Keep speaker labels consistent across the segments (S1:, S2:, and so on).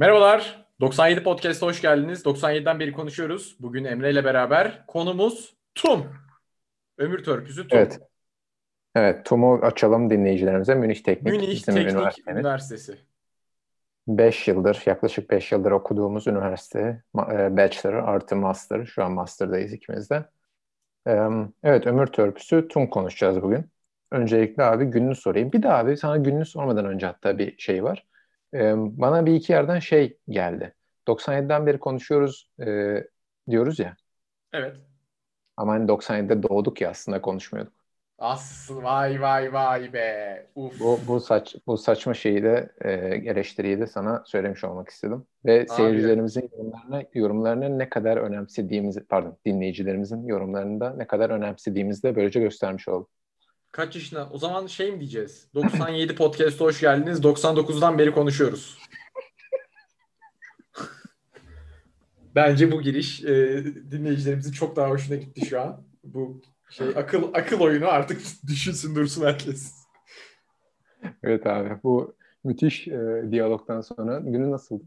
S1: Merhabalar. 97 Podcast'a hoş geldiniz. 97'den beri konuşuyoruz. Bugün Emre ile beraber konumuz TUM. Ömür törpüsü TUM.
S2: Evet. Evet, TUM'u açalım dinleyicilerimize. Münih Teknik
S1: Münih Teknik
S2: üniversitenin.
S1: Üniversitesi.
S2: 5 yıldır, yaklaşık 5 yıldır okuduğumuz üniversite. e, Bachelor artı Master. Şu an Master'dayız ikimiz de. Ee, Evet, ömür törpüsü TUM konuşacağız bugün. Öncelikle abi gününü sorayım. Bir de abi sana gününü sormadan önce hatta bir şey var. Bana bir iki yerden şey geldi. 97'den beri konuşuyoruz e, diyoruz ya.
S1: Evet.
S2: Ama hani 97'de doğduk ya aslında konuşmuyorduk.
S1: Asıl vay vay vay be. Uf.
S2: Bu, bu saç bu saçma şeyi de e, eleştiriyi de sana söylemiş olmak istedim. Ve seyircilerimizin yorumlarına yorumlarını ne kadar önemsediğimizi pardon dinleyicilerimizin yorumlarını da ne kadar önemsediğimizi de böylece göstermiş oldum.
S1: Kaç yaşında? O zaman şey mi diyeceğiz? 97 Podcast'a hoş geldiniz. 99'dan beri konuşuyoruz. Bence bu giriş e, dinleyicilerimizin çok daha hoşuna gitti şu an. Bu şey akıl akıl oyunu artık düşünsün dursun herkes.
S2: Evet abi bu müthiş e, diyalogdan sonra günü nasıldı?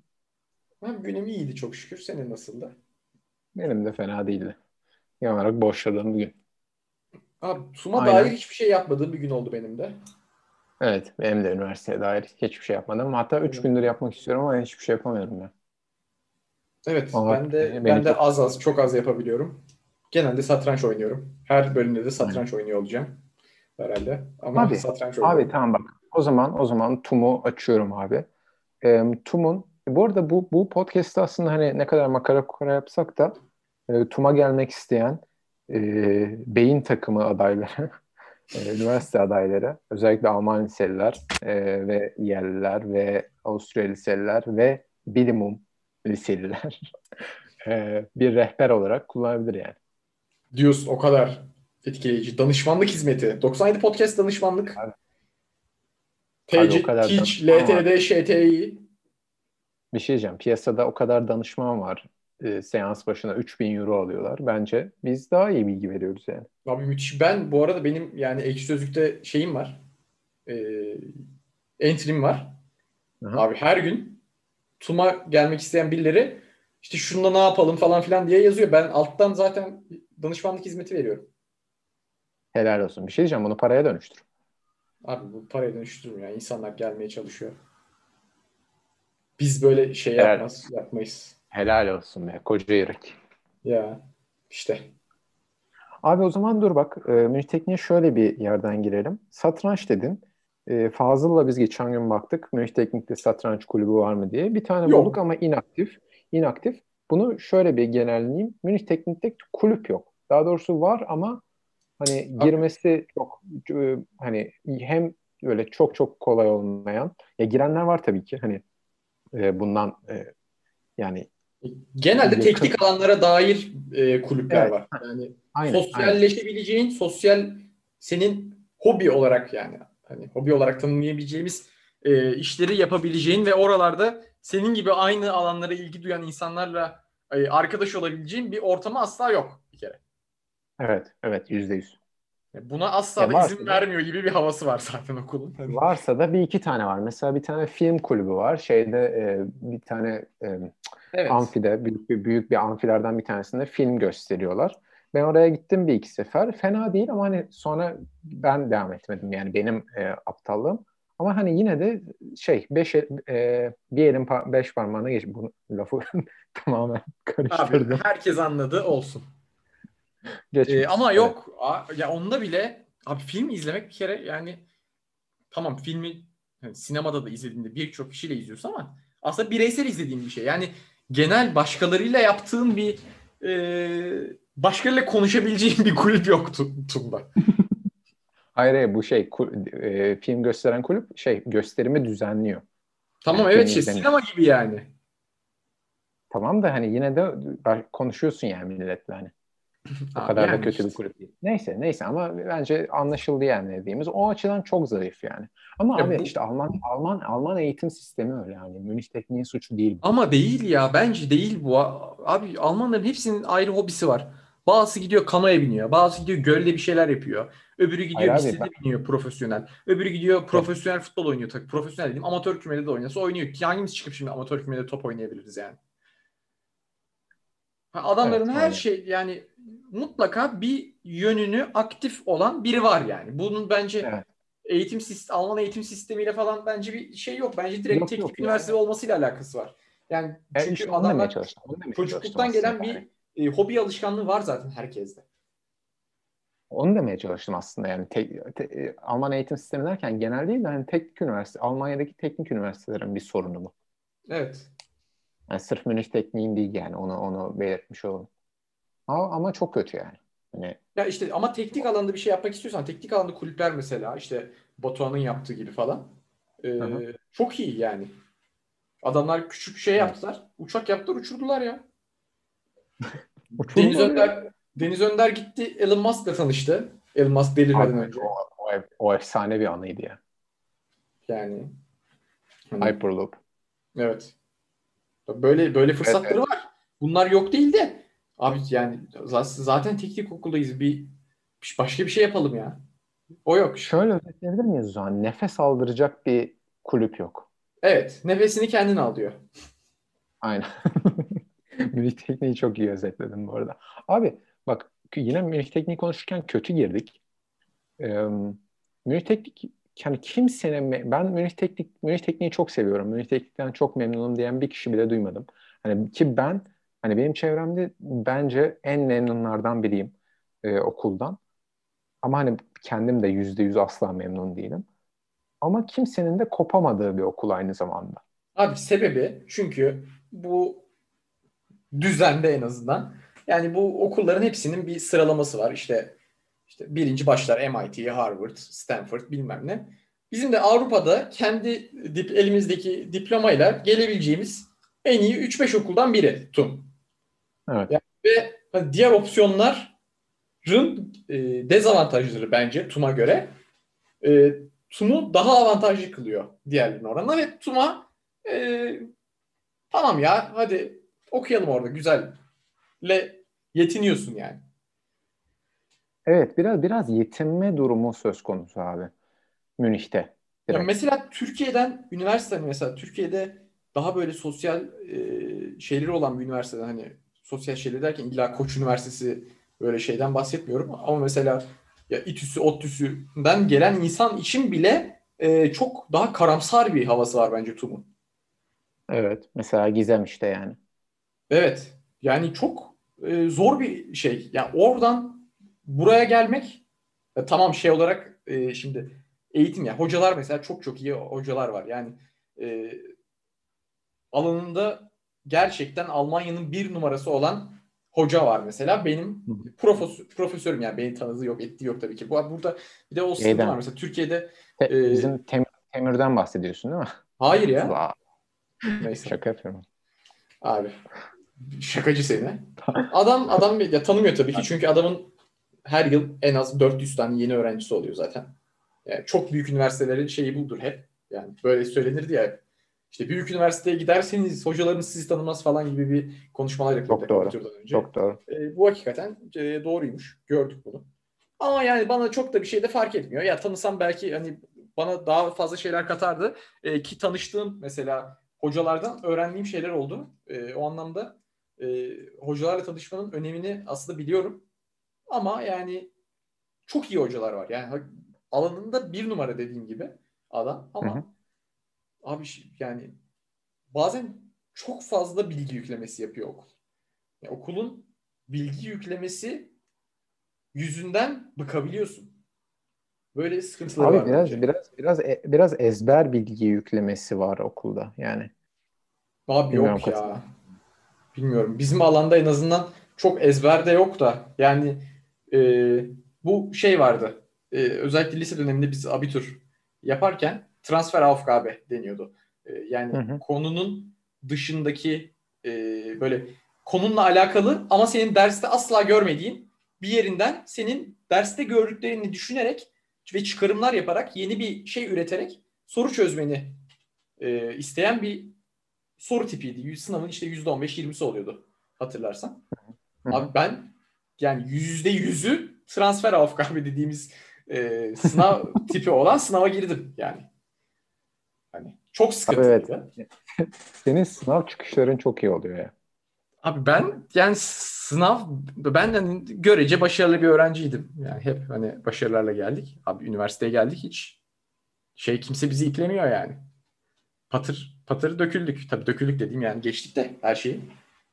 S1: Abi günüm iyiydi çok şükür. Senin nasıldı?
S2: Benim de fena değildi. Genel olarak boşladığım bir gün.
S1: Abi TUM'a
S2: Aynen.
S1: dair hiçbir şey yapmadığım bir gün oldu benim de.
S2: Evet benim de üniversiteye dair hiçbir şey yapmadım. Hatta 3
S1: Evet.
S2: gündür yapmak istiyorum ama hiçbir şey yapamıyorum ben.
S1: Evet,
S2: Ama
S1: ben de ben de
S2: çok-
S1: az az çok az yapabiliyorum. Genelde satranç oynuyorum. Her bölümde de satranç oynuyor olacağım herhalde. Ama
S2: Abi,
S1: satranç oynuyorum.
S2: Abi tamam bak. O zaman o zaman TUM'u açıyorum abi. Ee, TUM'un bu arada bu bu podcast'te aslında hani ne kadar makara kukara yapsak da e, TUM'a gelmek isteyen e, beyin takımı adayları, e, üniversite adayları, özellikle Alman liseliler e, ve yerliler ve Avusturya liseliler ve bilimum liseliler e, bir rehber olarak kullanabilir yani.
S1: Diyorsun o kadar etkileyici. Danışmanlık hizmeti. 97 podcast danışmanlık.
S2: Abi.
S1: TC, Teach. LTD, ŞTİ.
S2: Bir şey diyeceğim. Piyasada o kadar danışman var. E, seans başına 3000 euro alıyorlar. Bence biz daha iyi bilgi veriyoruz yani.
S1: Abi müthiş. Ben bu arada benim yani Ekşi Sözlük'te şeyim var. E, entry'm var.
S2: Aha.
S1: Abi her gün TUM'a gelmek isteyen birileri işte şunda ne yapalım falan filan diye yazıyor. Ben alttan zaten danışmanlık hizmeti veriyorum.
S2: Helal olsun. Bir şey diyeceğim. Bunu paraya dönüştür.
S1: Abi bu paraya dönüştürmüyor. Yani insanlar gelmeye çalışıyor. Biz böyle şey yapmaz, yapmayız.
S2: Helal olsun be. Koca yürek.
S1: Ya işte.
S2: Abi o zaman dur bak. E, Münih Teknik'e şöyle bir yerden girelim. Satranç dedin. E, Fazıl'la biz geçen gün baktık. Münih Teknik'te satranç kulübü var mı diye. Bir tane
S1: Yok.
S2: bulduk ama inaktif. İnaktif. Bunu şöyle bir genelleyeyim. Münih Teknik'te kulüp yok. Daha doğrusu var ama hani girmesi çok e, hani hem böyle çok çok kolay olmayan ya girenler var tabii ki hani e, bundan e, yani
S1: Genelde
S2: Yakın.
S1: teknik alanlara dair e, kulüpler
S2: Evet.
S1: var. Yani
S2: aynen, aynen.
S1: sosyalleşebileceğin, sosyal senin hobi olarak yani hani hobi olarak tanımlayabileceğimiz e, işleri yapabileceğin ve oralarda senin gibi aynı alanlara ilgi duyan insanlarla e, arkadaş olabileceğin bir ortamı asla yok bir kere.
S2: Evet, evet yüzde yüz.
S1: Buna asla da
S2: varsa
S1: izin
S2: da-
S1: vermiyor gibi bir havası var zaten okulun. Hani
S2: Varsa da bir iki tane var. Mesela bir tane film kulübü var. Şeyde e, bir tane e,
S1: evet.
S2: amfide, büyük bir, büyük bir amfilerden bir tanesinde film gösteriyorlar. Ben oraya gittim bir iki sefer. Fena değil ama hani sonra ben devam etmedim. Yani benim e, aptallığım. Ama hani yine de şey beş, e, bir elin pa- beş parmağına geç. Bu lafı tamamen
S1: Abi
S2: karıştırdım.
S1: herkes anladı olsun.
S2: Geçmiş.
S1: Ee, ama
S2: Evet.
S1: yok a- ya onda bile abi film izlemek bir kere yani tamam filmi hani sinemada da izlediğinde birçok kişiyle izliyorsun ama aslında bireysel izlediğin bir şey. Yani genel başkalarıyla yaptığın bir e, başkalarıyla konuşabileceğin bir kulüp yoktu Tum'da.
S2: Hayır, hayır bu şey kul- e, film gösteren kulüp şey gösterimi düzenliyor.
S1: Tamam
S2: Yani
S1: evet şey
S2: izlemiyor.
S1: sinema gibi yani.
S2: Tamam da hani yine de ba- konuşuyorsun yani milletle hani. O
S1: Abi
S2: kadar da
S1: yani
S2: kötü
S1: işte.
S2: bir kulüp değil. Neyse neyse ama bence anlaşıldı yani dediğimiz. O açıdan çok zayıf yani. Ama
S1: Ya
S2: abi
S1: bu-
S2: işte Alman Alman Alman eğitim sistemi öyle yani. Münih Tekniğin suçu değil. bu.
S1: Ama değil ya bence değil bu. Abi Almanların hepsinin ayrı hobisi var. Bazısı gidiyor kanoya biniyor. Bazısı gidiyor gölde bir şeyler yapıyor. Öbürü gidiyor
S2: Hayır
S1: bisiklete biniyor profesyonel. Öbürü gidiyor profesyonel futbol oynuyor. Tabii profesyonel dediğim amatör kümede de oynasa oynuyor. Hangimiz çıkıp şimdi amatör kümede top oynayabiliriz yani. Adamların
S2: Evet,
S1: her
S2: aynen.
S1: şey yani mutlaka bir yönünü aktif olan biri var yani. Bunun bence
S2: Evet.
S1: eğitim sistemi, Alman eğitim sistemiyle falan bence bir şey yok. Bence direkt
S2: Yok,
S1: teknik
S2: yok
S1: üniversite
S2: yani.
S1: olmasıyla alakası var. Yani
S2: E,
S1: çünkü
S2: işte
S1: adamlar çocukluktan gelen bir e, hobi alışkanlığı var zaten herkeste.
S2: Onu demeye çalıştım aslında yani tek, te- e, Alman eğitim sistemi derken genel değil de hani teknik üniversite, Almanya'daki teknik üniversitelerin bir sorunu bu.
S1: Evet.
S2: Yani sırf Münih tekniğin değil yani onu onu belirtmiş olalım. Ama, ama çok kötü yani. Hani
S1: Ya işte ama teknik alanda bir şey yapmak istiyorsan teknik alanda kulüpler mesela işte Batuhan'ın yaptığı gibi falan e,
S2: Hı hı.
S1: çok iyi yani. Adamlar küçük şey
S2: Evet.
S1: yaptılar. Uçak yaptılar uçurdular ya. Deniz
S2: ya.
S1: Önder Deniz Önder gitti Elon Musk'la tanıştı. Elon Musk delirmeden önce.
S2: o, o, o efsane bir anıydı ya.
S1: Yani hani,
S2: Hyperloop.
S1: evet. Böyle böyle fırsatları var. Bunlar yok değil de abi yani zaten teknik okuldayız. Bir başka bir şey yapalım ya. O yok.
S2: Şöyle özetleyebilir miyiz o zaman? Nefes aldıracak bir kulüp yok.
S1: Evet. Nefesini kendin al diyor.
S2: Aynen. Münih Tekniği çok iyi özetledin bu arada. Abi bak yine Münih Tekniği konuşurken kötü girdik. Ee, Münih Teknik yani kimsenin ben Münih Teknik Münih Tekniği çok seviyorum. Münih Teknik'ten çok memnunum diyen bir kişi bile duymadım. Hani ki ben hani benim çevremde bence en memnunlardan biriyim e, okuldan. Ama hani kendim de yüzde yüz asla memnun değilim. Ama kimsenin de kopamadığı bir okul aynı zamanda.
S1: Abi sebebi çünkü bu düzende en azından yani bu okulların hepsinin bir sıralaması var. İşte işte birinci başlar MIT, Harvard, Stanford bilmem ne. Bizim de Avrupa'da kendi dip, elimizdeki diplomayla gelebileceğimiz en iyi 3-5 okuldan biri TUM.
S2: Evet.
S1: Yani ve diğer opsiyonların e, dezavantajları bence TUM'a göre e, TUM'u daha avantajlı kılıyor diğerlerine oranla ve TUM'a e, tamam ya hadi okuyalım orada güzelle yetiniyorsun yani.
S2: Evet biraz biraz yetinme durumu söz konusu abi. Münih'te.
S1: Ya mesela Türkiye'den üniversite mesela Türkiye'de daha böyle sosyal e, şeyleri olan bir üniversiteden hani sosyal şeyleri derken illa Koç Üniversitesi böyle şeyden bahsetmiyorum ama mesela ya İTÜ'sü, ODTÜ'sünden gelen insan için bile e, çok daha karamsar bir havası var bence TUM'un.
S2: Evet. Mesela Gizem işte yani.
S1: Evet. Yani çok e, zor bir şey. Yani oradan buraya gelmek e, tamam şey olarak e, şimdi eğitim ya hocalar mesela çok çok iyi hocalar var. Yani e, alanında gerçekten Almanya'nın bir numarası olan hoca var mesela. Benim profesör, profesörüm yani beni tanıdığı yok, ettiği yok tabii ki. Bu burada bir de o sıkıntı var mesela Türkiye'de
S2: Te-
S1: e,
S2: bizim Tem- Temür'den bahsediyorsun değil mi?
S1: hayır ya. Neyse.
S2: Şaka yapıyorum.
S1: Abi şakacı seni. Adam adam ya tanımıyor tabii ki çünkü adamın her yıl en az 400 tane yeni öğrencisi oluyor zaten. Yani çok büyük üniversitelerin şeyi budur hep. Yani böyle söylenirdi ya. İşte büyük üniversiteye giderseniz hocalarınız sizi tanımaz falan gibi bir konuşmalar yapıyordu.
S2: Çok doğru. Çok doğru.
S1: E, bu hakikaten e, doğruymuş. Gördük bunu. Ama yani bana çok da bir şey de fark etmiyor. Ya tanısam belki hani bana daha fazla şeyler katardı. E, ki tanıştığım mesela hocalardan öğrendiğim şeyler oldu. E, o anlamda e, hocalarla tanışmanın önemini aslında biliyorum. Ama yani çok iyi hocalar var. Yani alanında bir numara dediğim gibi adam. Ama
S2: Hı hı.
S1: Abi yani bazen çok fazla bilgi yüklemesi yapıyor okul. Yani okulun bilgi yüklemesi yüzünden bıkabiliyorsun. Böyle sıkıntıları
S2: Abi
S1: var
S2: biraz
S1: bence.
S2: biraz biraz e- biraz ezber bilgi yüklemesi var okulda yani.
S1: Abi
S2: Bilmiyorum
S1: yok ya.
S2: katılıyor
S1: Bilmiyorum. Bizim alanda en azından çok ezberde yok da. Yani e, bu şey vardı. E, özellikle lise döneminde biz abitur yaparken transfer Aufgabe deniyordu. E, yani
S2: Hı hı.
S1: konunun dışındaki e, böyle konunla alakalı ama senin derste asla görmediğin bir yerinden senin derste gördüklerini düşünerek ve çıkarımlar yaparak yeni bir şey üreterek soru çözmeni e, isteyen bir soru tipiydi. Sınavın işte %15-20'si oluyordu hatırlarsan. Abi ben yani yüzde yüzü transfer avukabı dediğimiz e, sınav tipi olan sınava girdim yani. Hani çok sıkıntılıydı.
S2: Evet. Senin sınav çıkışların çok iyi oluyor ya.
S1: Abi ben yani sınav ben hani görece başarılı bir öğrenciydim. Yani hep hani başarılarla geldik. Abi üniversiteye geldik hiç şey kimse bizi itlemiyor yani. Patır patır döküldük. Tabii döküldük dediğim yani geçtik de her şeyi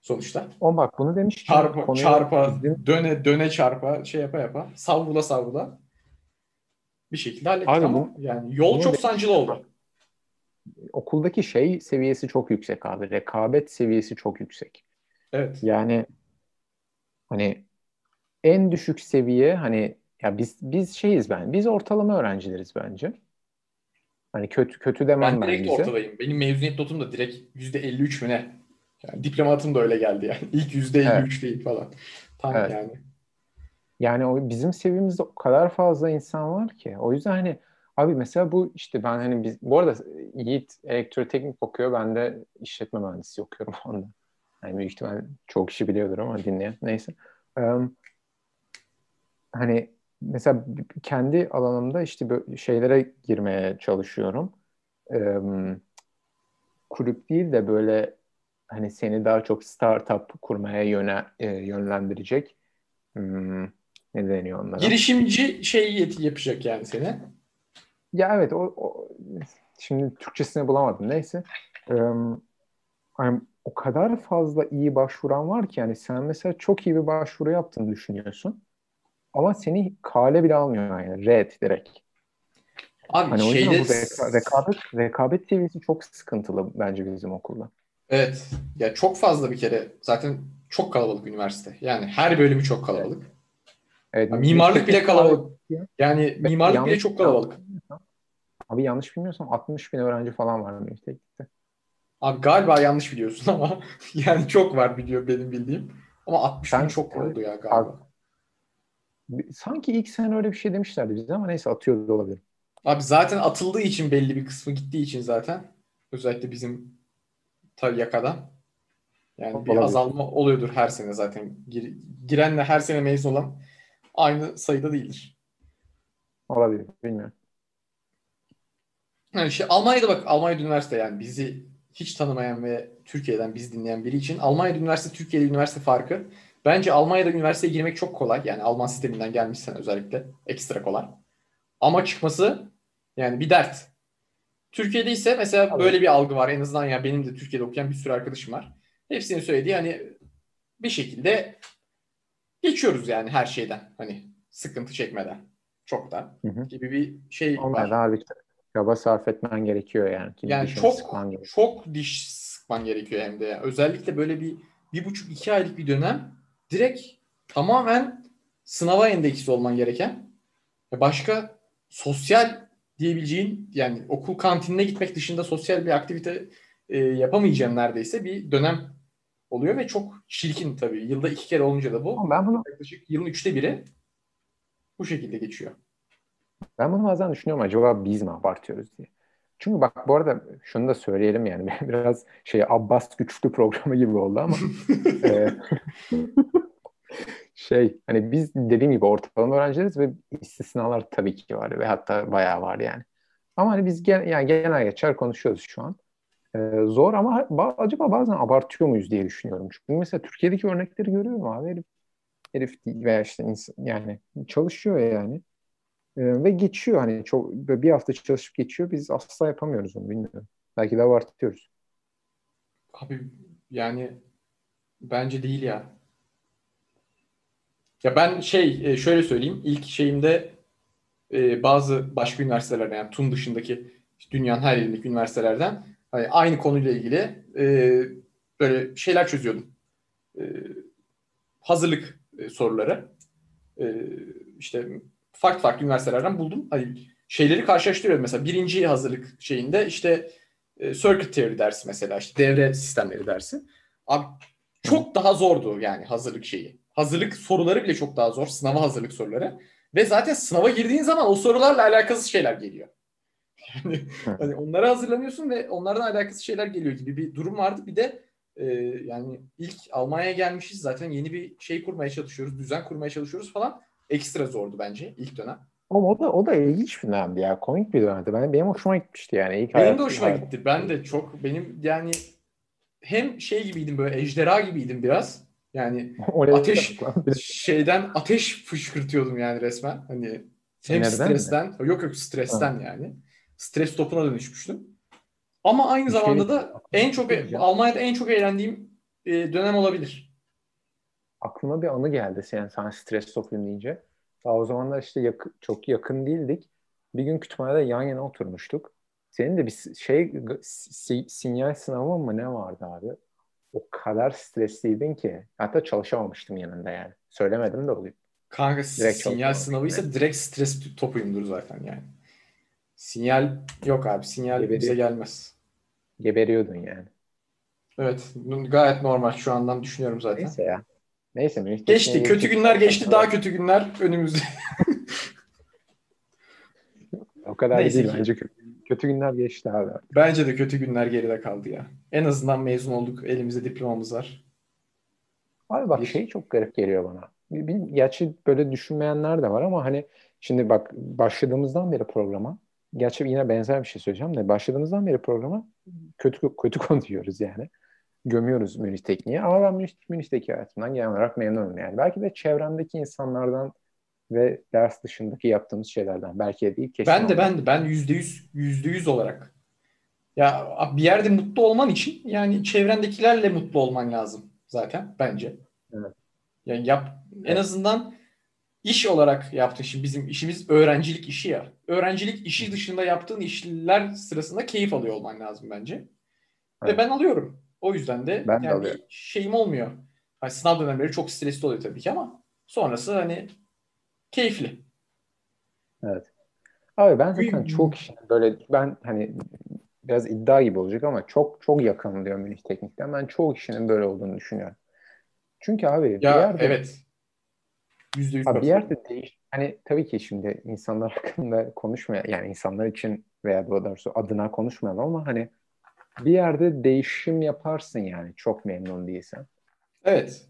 S1: sonuçta.
S2: On bak bunu demiş.
S1: Çarpa, çarpa, bizim... döne döne çarpa, şey yapa yapa, savrula savrula bir şekilde hallettik Abi ama bu, yani yol çok sancılı oldu.
S2: Okuldaki şey seviyesi çok yüksek abi. Rekabet seviyesi çok yüksek.
S1: Evet.
S2: Yani hani en düşük seviye hani ya biz biz şeyiz ben. Biz ortalama öğrencileriz bence. Hani kötü kötü demem
S1: ben direkt
S2: ben
S1: ortadayım. Benim mezuniyet notum da direkt %53 mü ne? Yani diplomatım da öyle geldi yani. İlk %53 evet. değil falan. Tam evet. yani.
S2: Yani o bizim seviyemizde o kadar fazla insan var ki. O yüzden hani abi mesela bu işte ben hani biz bu arada Yiğit elektroteknik okuyor. Ben de işletme mühendisi okuyorum onda. Yani büyük ihtimal çok kişi biliyordur ama dinleyen. Neyse. Um, hani mesela kendi alanımda işte böyle şeylere girmeye çalışıyorum. Um, kulüp değil de böyle hani seni daha çok startup kurmaya yöne, e, yönlendirecek hmm, ne deniyor onlara?
S1: Girişimci şey yapacak yani seni.
S2: Ya evet o, o şimdi Türkçesini bulamadım neyse. Um, hani o kadar fazla iyi başvuran var ki yani sen mesela çok iyi bir başvuru yaptığını düşünüyorsun. Ama seni kale bile almıyor yani. Red direkt.
S1: Abi hani şeyde... bu
S2: reka- rekabet, rekabet seviyesi çok sıkıntılı bence bizim okulda.
S1: Evet. Ya çok fazla bir kere zaten çok kalabalık üniversite. Yani her bölümü çok kalabalık. Evet. Yani mimarlık bile kalabalık. Yani mimarlık bile çok kalabalık.
S2: Abi yanlış bilmiyorsam 60 bin öğrenci falan var Mehtek'te.
S1: Abi galiba yanlış biliyorsun ama yani çok var biliyor benim bildiğim. Ama 60 Sen, bin çok oldu ya galiba.
S2: Abi, sanki ilk sene öyle bir şey demişlerdi bize ama neyse atıyor da olabilir.
S1: Abi zaten atıldığı için belli bir kısmı gittiği için zaten özellikle bizim tabii yakadan yani olabilir. bir azalma oluyordur her sene zaten. Gir, girenle her sene mezun olan aynı sayıda değildir.
S2: Olabilir. Bilmiyorum.
S1: Yani işte Almanya'da bak Almanya'da üniversite yani bizi hiç tanımayan ve Türkiye'den biz dinleyen biri için Almanya'da üniversite Türkiye'de üniversite farkı. Bence Almanya'da üniversiteye girmek çok kolay. Yani Alman sisteminden gelmişsen özellikle ekstra kolay. Ama çıkması yani bir dert. Türkiye'de ise mesela evet. böyle bir algı var. En azından ya benim de Türkiye'de okuyan bir sürü arkadaşım var. Hepsinin söylediği hani bir şekilde geçiyoruz yani her şeyden. Hani sıkıntı çekmeden. Çok da hı hı. gibi bir şey
S2: Onlar var. Abi çaba sarf etmen gerekiyor yani.
S1: Kim yani çok çok diş sıkman gerekiyor hem de. Yani. Özellikle böyle bir bir buçuk iki aylık bir dönem direkt tamamen sınava endeksli olman gereken başka sosyal diyebileceğin yani okul kantinine gitmek dışında sosyal bir aktivite e, yapamayacağın neredeyse bir dönem oluyor ve çok çirkin tabii. Yılda iki kere olunca da bu.
S2: Ben bunu
S1: yaklaşık yılın üçte biri bu şekilde geçiyor.
S2: Ben bunu bazen düşünüyorum acaba biz mi abartıyoruz diye. Çünkü bak bu arada şunu da söyleyelim yani biraz şey Abbas güçlü programı gibi oldu ama e, şey hani biz dediğim gibi ortalama öğrencileriz ve istisnalar tabii ki var ve hatta bayağı var yani. Ama hani biz gen, yani genel geçer konuşuyoruz şu an. Ee, zor ama ba- acaba bazen abartıyor muyuz diye düşünüyorum. Çünkü mesela Türkiye'deki örnekleri görüyorum abi. Herif, herif veya işte insan, yani çalışıyor yani. Ee, ve geçiyor hani çok bir hafta çalışıp geçiyor. Biz asla yapamıyoruz onu bilmiyorum. Belki de abartıyoruz.
S1: Abi yani bence değil ya. Ya ben şey e, şöyle söyleyeyim. İlk şeyimde e, bazı başka üniversitelerden yani TUM dışındaki dünyanın her yerindeki üniversitelerden hani aynı konuyla ilgili e, böyle şeyler çözüyordum. Hazırlık soruları. işte farklı farklı üniversitelerden buldum. Hani şeyleri karşılaştırıyorum. Mesela birinci hazırlık şeyinde işte e, circuit theory dersi mesela işte devre sistemleri dersi. Abi çok daha zordu yani hazırlık şeyi. Hazırlık soruları bile çok daha zor. Sınava hazırlık soruları. Ve zaten sınava girdiğin zaman o sorularla alakasız şeyler geliyor. Yani hani onlara hazırlanıyorsun ve onlardan alakasız şeyler geliyor gibi bir durum vardı. Bir de Ee, yani ilk Almanya'ya gelmişiz zaten yeni bir şey kurmaya çalışıyoruz, düzen kurmaya çalışıyoruz falan. Ekstra zordu bence ilk dönem.
S2: Ama o da o da ilginç bir dönemdi ya. Komik bir dönemdi. Ben, benim hoşuma gitmişti yani. İlk
S1: Benim
S2: hayat-
S1: de hoşuma
S2: hayat-
S1: gitti. Ben de çok benim yani hem şey gibiydim böyle ejderha gibiydim biraz. Yani Ateş- şeyden ateş fışkırtıyordum yani resmen. Hani hem
S2: mi?
S1: stresten, yok yok stresten yani. Stres topuna dönüşmüştüm. Ama aynı
S2: Bir şey-
S1: zamanda da en çok
S2: Diyeceğim.
S1: Almanya'da en çok eğlendiğim e, dönem olabilir.
S2: Aklıma bir anı geldi sen, sen stres toplayayım deyince. Daha o zamanlar işte yakın, çok yakın değildik. Bir gün kütüphanede yan yana oturmuştuk. Senin de bir şey si- sinyal sınavı mı ne vardı abi? O kadar stresliydin ki. Hatta çalışamamıştım yanında yani. Söylemedim de oluyor.
S1: Kanka
S2: Direkt
S1: sinyal sınavıysa direkt stres topuyumdur zaten yani. Sinyal yok abi. Sinyal
S2: Geberiyor.
S1: bize gelmez.
S2: Geberiyordun yani.
S1: Evet. Gayet normal şu andan düşünüyorum zaten.
S2: Neyse ya. Neyse. Münih
S1: Geçti. Kötü günler geçti. Daha kötü günler önümüzde.
S2: O kadar
S1: Neyse
S2: değil
S1: ki.
S2: bence kötü, kötü günler geçti abi.
S1: Bence de kötü günler geride kaldı ya. En azından mezun olduk. Elimizde diplomamız var.
S2: Abi bak
S1: Bir-
S2: şey çok garip geliyor bana. Gerçi böyle düşünmeyenler de var ama hani şimdi bak başladığımızdan beri programa gerçi yine benzer bir şey söyleyeceğim de başladığımızdan beri programa kötü kötü konuşuyoruz yani. Gömüyoruz Münih Tekniği ama ben Münih, Münih'teki hayatımdan genel olarak memnunum yani. Belki de çevremdeki insanlardan ve ders dışındaki yaptığımız şeylerden belki de değil kesin
S1: Ben de ben de ben yüzde yüz yüzde yüz olarak. Ya bir yerde mutlu olman için yani çevrendekilerle mutlu olman lazım zaten bence.
S2: Evet.
S1: Yani yap en azından iş olarak yaptığın şimdi bizim işimiz öğrencilik işi ya. Öğrencilik işi dışında yaptığın işler sırasında keyif alıyor olman lazım bence. Ve
S2: Evet.
S1: ben alıyorum. O yüzden de
S2: Ben de
S1: yani
S2: alıyorum.
S1: bir şeyim olmuyor. Hani sınav dönemleri çok stresli oluyor tabii ki ama sonrası hani keyifli.
S2: Abi ben zaten çok kişinin böyle ben hani biraz iddia gibi olacak ama çok çok yakın diyor Münih Teknik'ten. Ben çoğu kişinin böyle olduğunu düşünüyorum. Çünkü abi bir
S1: Ya
S2: yerde
S1: evet. Yüzde yüz
S2: abi bir yerde değiş hani tabii ki şimdi insanlar hakkında konuşmaya yani insanlar için veya daha doğrusu adına konuşmayalım ama hani bir yerde değişim yaparsın yani çok memnun değilsen.
S1: Evet.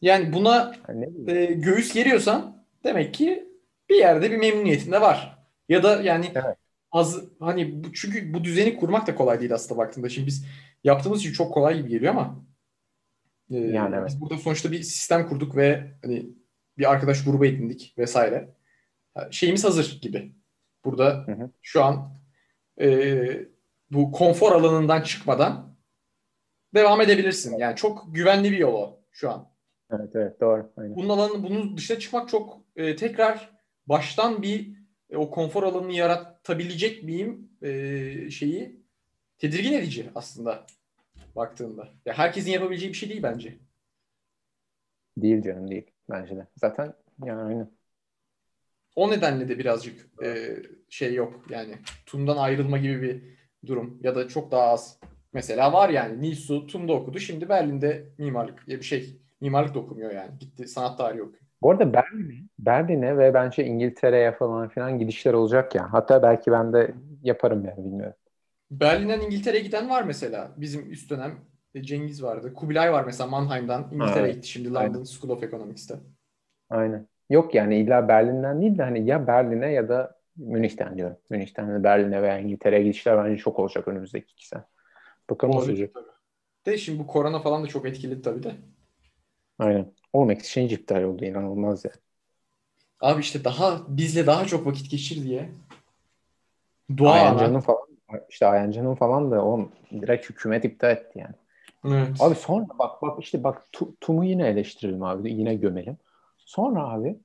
S1: Yani buna
S2: bileyim.
S1: e, göğüs geriyorsan demek ki bir yerde bir memnuniyetin de var. Ya da yani
S2: Evet.
S1: az hani bu, çünkü bu düzeni kurmak da kolay değil aslında baktığında. Şimdi biz yaptığımız için çok kolay gibi geliyor ama e,
S2: Yani evet.
S1: biz burada sonuçta bir sistem kurduk ve hani bir arkadaş grubu edindik vesaire. Şeyimiz hazır gibi. Burada
S2: Hı hı.
S1: şu an e, bu konfor alanından çıkmadan devam edebilirsin. Yani çok güvenli bir yol o şu an.
S2: Evet evet doğru. Aynen.
S1: Bunun alanı, bunun dışına çıkmak çok e, tekrar baştan bir e, o konfor alanını yaratabilecek miyim e, şeyi tedirgin edici aslında baktığında. Ya herkesin yapabileceği bir şey değil bence.
S2: Değil canım değil bence de. Zaten yani aynen.
S1: O nedenle de birazcık e, şey yok yani TUM'dan ayrılma gibi bir durum ya da çok daha az. Mesela var yani Nilsu TUM'da okudu şimdi Berlin'de mimarlık ya bir şey mimarlık da okumuyor yani gitti sanat tarihi okuyor.
S2: Bu arada Berlin'e, Berlin'e ve bence İngiltere'ye falan filan gidişler olacak ya. Hatta belki ben de yaparım yani bilmiyorum.
S1: Berlin'den İngiltere'ye giden var mesela. Bizim üst dönem e, Cengiz vardı. Kubilay var mesela Mannheim'dan İngiltere'ye gitti şimdi London School of Economics'te.
S2: Aynen. Yok yani illa Berlin'den değil de hani ya Berlin'e ya da Münih'ten diyorum. Münih'ten Berlin'e veya İngiltere'ye gidişler bence çok olacak önümüzdeki iki sene. Bakalım
S1: Olabilir
S2: olacak.
S1: tabii. De şimdi bu korona falan da çok etkiledi tabii de.
S2: Aynen. Oğlum exchange iptal oldu inanılmaz ya.
S1: Abi işte daha bizle daha çok vakit geçir diye. Dua
S2: Ayanca'nın falan işte Ayanca'nın falan da oğlum direkt hükümet iptal etti yani.
S1: Evet.
S2: Abi sonra bak bak işte bak Tu- TUM'u yine eleştirelim abi. Yine gömelim. Sonra abi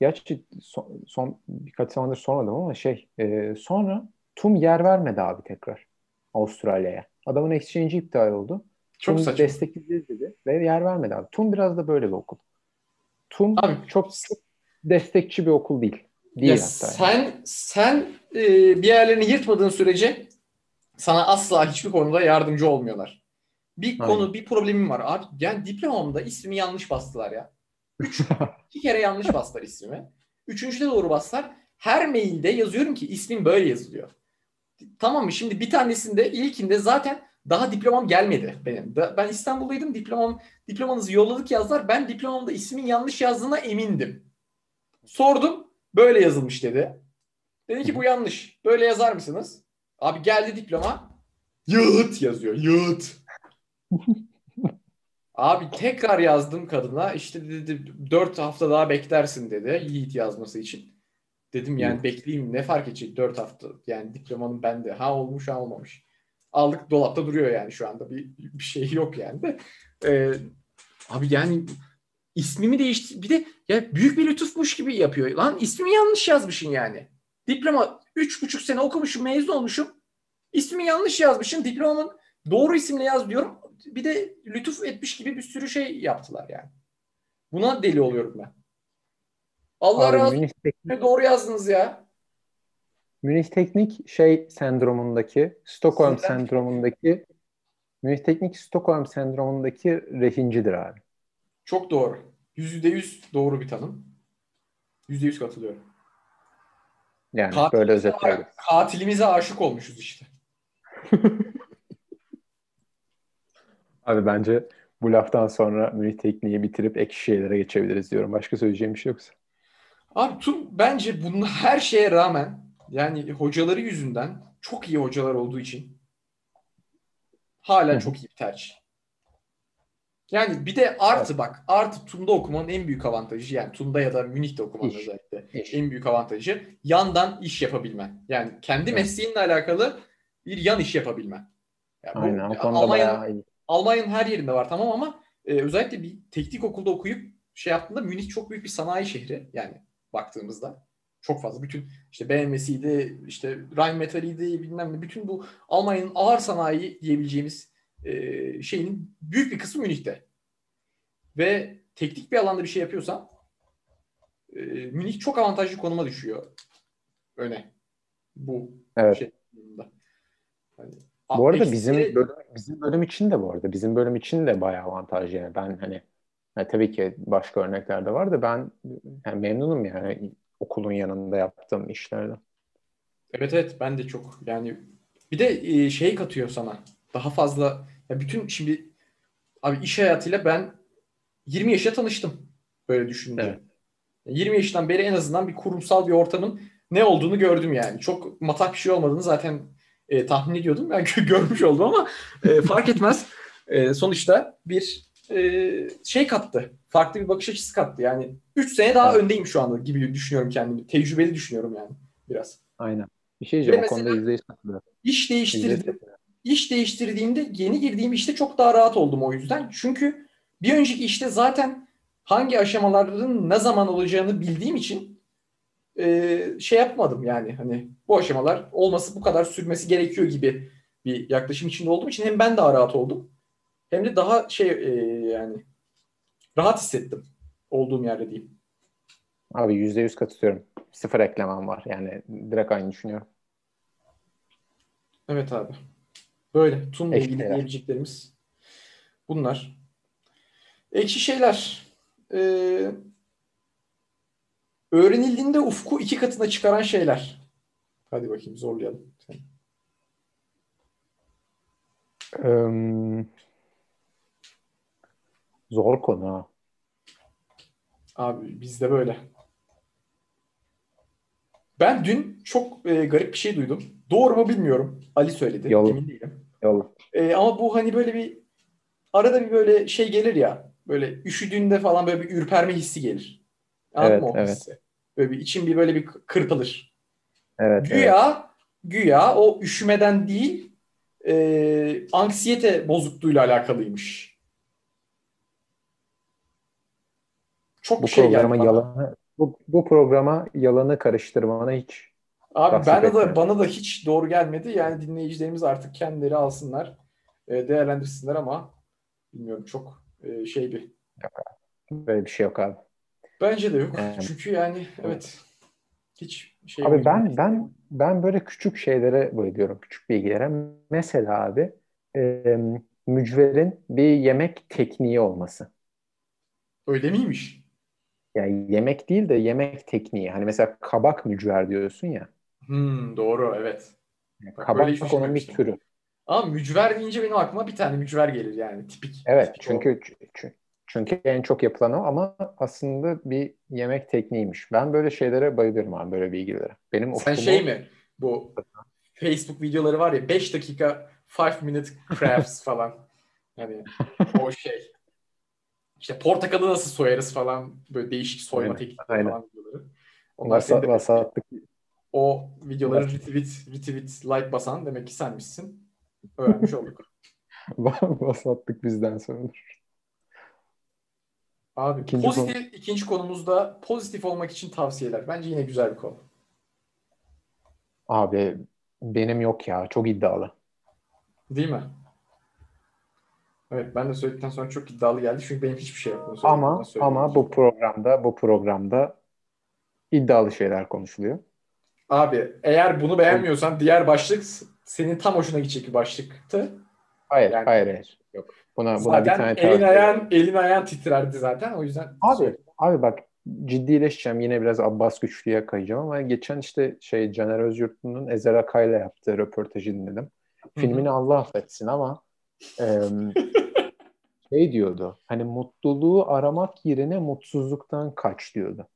S2: gerçi son, son birkaç zamandır sormadım ama şey e, sonra TUM yer vermedi abi tekrar Avustralya'ya. Adamın exchange'i iptal oldu.
S1: Çok
S2: TUM
S1: saçma.
S2: destekleyeceğiz dedi ve yer vermedi abi. TUM biraz da böyle bir okul. TUM
S1: Abi
S2: çok, destekçi bir okul değil. Değil
S1: ya
S2: hatta. yani.
S1: sen sen e, bir yerlerini yırtmadığın sürece sana asla hiçbir konuda yardımcı olmuyorlar. Bir
S2: Aynen.
S1: konu, bir problemim var. Abi yani diplomamda ismimi yanlış bastılar ya. İki kere yanlış bastılar ismimi. Üçüncüde doğru bastılar. Her mailde yazıyorum ki ismim böyle yazılıyor. Tamam mı? Şimdi bir tanesinde ilkinde zaten daha diplomam gelmedi benim. Ben İstanbul'daydım. Diplomam diplomanızı yolladık yazdılar. Ben diplomamda ismin yanlış yazdığına emindim. Sordum. Böyle yazılmış dedi. Dedi ki bu yanlış. Böyle yazar mısınız? Abi geldi diploma. Yığıt yazıyor. Yığıt. Abi tekrar yazdım kadına. İşte dedi 4 hafta daha beklersin dedi. Yiğit yazması için. Dedim yani Hı. bekleyeyim ne fark edecek 4 hafta. Yani diplomanın bende. Ha olmuş ha olmamış. Aldık dolapta duruyor yani şu anda. Bir, bir şey yok yani de. Ee, abi yani ismimi değişti. Bir de ya büyük bir lütufmuş gibi yapıyor. Lan ismimi yanlış yazmışsın yani. Diploma 3,5 sene okumuşum, mezun olmuşum. İsmimi yanlış yazmışım. Diplomamın doğru isimle yaz diyorum. Bir de lütuf etmiş gibi bir sürü şey yaptılar yani. Buna deli oluyorum ben. Allah Abi, razı olsun. Doğru yazdınız ya.
S2: Münih Teknik şey sendromundaki, Stockholm Sizden... sendromundaki Münih Teknik Stockholm sendromundaki rehincidir abi.
S1: Çok doğru. Yüzde yüz doğru bir tanım. Yüzde yüz katılıyorum.
S2: Yani katilimize, böyle özetleyebiliriz.
S1: Katilimize aşık olmuşuz işte.
S2: Abi bence bu laftan sonra Münih Tekniği bitirip ek şeylere geçebiliriz diyorum. Başka söyleyeceğim bir şey yoksa.
S1: Abi tüm bence bunun her şeye rağmen yani hocaları yüzünden çok iyi hocalar olduğu için hala Hı. çok iyi bir tercih. Yani bir de artı evet. bak artı TUM'da okumanın en büyük avantajı yani TUM'da ya da Münih'te okumanın iş. özellikle iş. en büyük avantajı yandan iş yapabilmen. Yani kendi evet. mesleğinle alakalı bir yan iş yapabilmen. Yani
S2: Aynen bu, o konuda Almanya, bayağı iyi.
S1: Almanya'nın her yerinde var tamam ama e, özellikle bir teknik okulda okuyup şey yaptığında Münih çok büyük bir sanayi şehri yani baktığımızda. Çok fazla. Bütün işte BMW'siydi, işte Rheinmetall'iydi bilmem ne. Bütün bu Almanya'nın ağır sanayi diyebileceğimiz e, şeyin büyük bir kısmı Münih'te. Ve teknik bir alanda bir şey yapıyorsan e, Münih çok avantajlı konuma düşüyor öne. Bu
S2: evet. şey. Yani, bu arada eksi... bizim bölüm, bizim bölüm için de bu arada bizim bölüm için de bayağı avantajlı yani ben hani yani tabii ki başka örnekler de var da ben yani memnunum yani okulun yanında yaptığım işlerden.
S1: Evet evet ben de çok yani bir de e, şey katıyor sana daha fazla ya bütün şimdi abi iş hayatıyla ben 20 yaşa tanıştım böyle düşününce. Evet. 20 yaşından beri en azından bir kurumsal bir ortamın ne olduğunu gördüm yani. Çok matak bir şey olmadığını zaten e, tahmin ediyordum. Ben görmüş oldum ama e, fark etmez. E, sonuçta bir e, şey kattı. Farklı bir bakış açısı kattı. Yani 3 sene daha evet. öndeyim şu anda gibi düşünüyorum kendimi. Tecrübeli düşünüyorum yani biraz.
S2: Aynen. Bir şey diyeceğim o konuda %100 katılıyorum.
S1: İş değiştirdim. İş değiştirdiğimde yeni girdiğim işte çok daha rahat oldum o yüzden. Çünkü bir önceki işte zaten hangi aşamaların ne zaman olacağını bildiğim için e, şey yapmadım yani hani bu aşamalar olması bu kadar sürmesi gerekiyor gibi bir yaklaşım içinde olduğum için hem ben daha rahat oldum hem de daha şey e, yani rahat hissettim olduğum yerde diyeyim.
S2: Abi yüzde yüz katılıyorum. Sıfır eklemem var. Yani direkt aynı düşünüyorum.
S1: Evet abi. Böyle. Tun'la ilgili diyebileceklerimiz bunlar. Ekşi şeyler. Ee, öğrenildiğinde ufku iki katına çıkaran şeyler. Hadi bakayım zorlayalım.
S2: Um, Zor konu ha.
S1: Abi bizde böyle. Ben dün çok e, garip bir şey duydum. Doğru mu bilmiyorum. Ali söyledi.
S2: Yalan. Emin değilim. Yalan.
S1: E, ama bu hani böyle bir arada bir böyle şey gelir ya. Böyle üşüdüğünde falan böyle bir ürperme hissi gelir. Anladın evet, mı o evet. hissi? Böyle bir için bir böyle bir kırpılır.
S2: Evet,
S1: güya evet. güya o üşümeden değil e, anksiyete bozukluğuyla alakalıymış.
S2: Çok bu şey programa yalanı bu, bu programa yalanı karıştırmana hiç
S1: Abi ben de bana da hiç doğru gelmedi. Yani dinleyicilerimiz artık kendileri alsınlar, e, değerlendirsinler ama bilmiyorum çok e, şey bir.
S2: Böyle bir şey yok abi.
S1: Bence de yok. Yani, Çünkü yani evet hiç şey
S2: Abi ben ben ben böyle küçük şeylere bayılıyorum. Küçük bilgilere. Mesela abi e, mücverin bir yemek tekniği olması.
S1: Öyle miymiş?
S2: Yani yemek değil de yemek tekniği. Hani mesela kabak mücver diyorsun ya.
S1: Hmm, doğru evet.
S2: Bak, kabak onun bir türü.
S1: Ama mücver deyince benim aklıma bir tane mücver gelir yani tipik.
S2: Evet
S1: tipik
S2: çünkü çünkü çünkü en çok yapılan o ama aslında bir yemek tekniğiymiş. Ben böyle şeylere bayılıyorum abi böyle bilgilere. Benim.
S1: Sen
S2: ufkumu...
S1: şey mi? Bu Facebook videoları var ya 5 dakika 5 minute crafts falan. Hani o şey. İşte portakalı nasıl soyarız falan böyle değişik soyma teknikleri falan videoları. Onlar
S2: Vasat, vasatlık.
S1: O videoları retweet, retweet, like basan demek ki senmişsin. Öğrenmiş olduk.
S2: vasatlık bizden sorulur.
S1: Abi
S2: İkinci
S1: pozitif
S2: konu.
S1: ikinci konumuzda pozitif olmak için tavsiyeler. Bence yine güzel bir konu.
S2: Abi benim yok ya. Çok iddialı.
S1: Değil mi? Evet ben de söyledikten sonra çok iddialı geldi. Çünkü benim hiçbir şey yok.
S2: Ama ama bu programda bu programda iddialı şeyler konuşuluyor.
S1: Abi eğer bunu beğenmiyorsan diğer başlık senin tam hoşuna gidecek bir başlıktı.
S2: Hayır,
S1: Yani-
S2: hayır, hayır. Yok. Buna, buna bir
S1: Zaten
S2: tane
S1: elin ayağın, elin ayağın titrerdi zaten. O yüzden
S2: Abi, abi bak ciddileşeceğim. Yine biraz Abbas Güçlü'ye kayacağım ama geçen işte şey Caner Özyurtlu'nun Ezer Akay'la yaptığı röportajı dinledim. Filmini Allah affetsin ama em, şey diyordu. Hani mutluluğu aramak yerine mutsuzluktan kaç diyordu.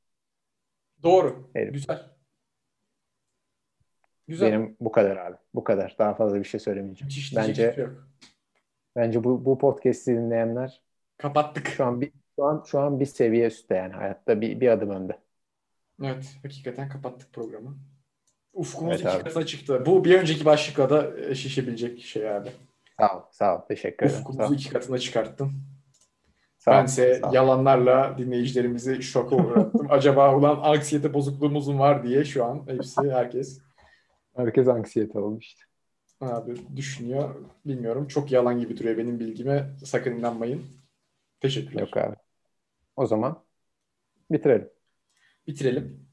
S1: Doğru.
S2: Evet.
S1: Güzel. Güzel.
S2: Benim bu kadar abi. Bu kadar. Daha fazla bir şey söylemeyeceğim.
S1: Diyecek
S2: Bence
S1: şey.
S2: Bence bu bu podcast'i dinleyenler
S1: Kapattık.
S2: şu an bir şu an şu an bir seviye üstte yani hayatta bir bir adım önde.
S1: Evet. Hakikaten kapattık programı. Ufkumuz
S2: Evet
S1: iki katına çıktı. Bu bir önceki başlıkla da e, şişebilecek şey abi.
S2: Sağ ol, sağ ol. Teşekkür ederim.
S1: Ufkumuzu iki katına çıkarttın.
S2: Sağ ol,
S1: Bense
S2: sağ ol.
S1: yalanlarla dinleyicilerimizi şoka uğrattım. Acaba ulan anksiyete bozukluğumuz mu var diye şu an hepsi herkes
S2: Herkes anksiyete oldu işte.
S1: Abi düşünüyor. Bilmiyorum. Çok yalan gibi duruyor benim bilgime. Sakın inanmayın. Teşekkürler.
S2: Yok abi. O zaman bitirelim.
S1: Bitirelim.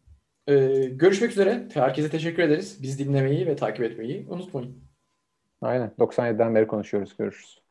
S1: Ee, görüşmek üzere. Herkese teşekkür ederiz. Biz dinlemeyi ve takip etmeyi unutmayın.
S2: Aynen. 97'den beri konuşuyoruz. Görüşürüz.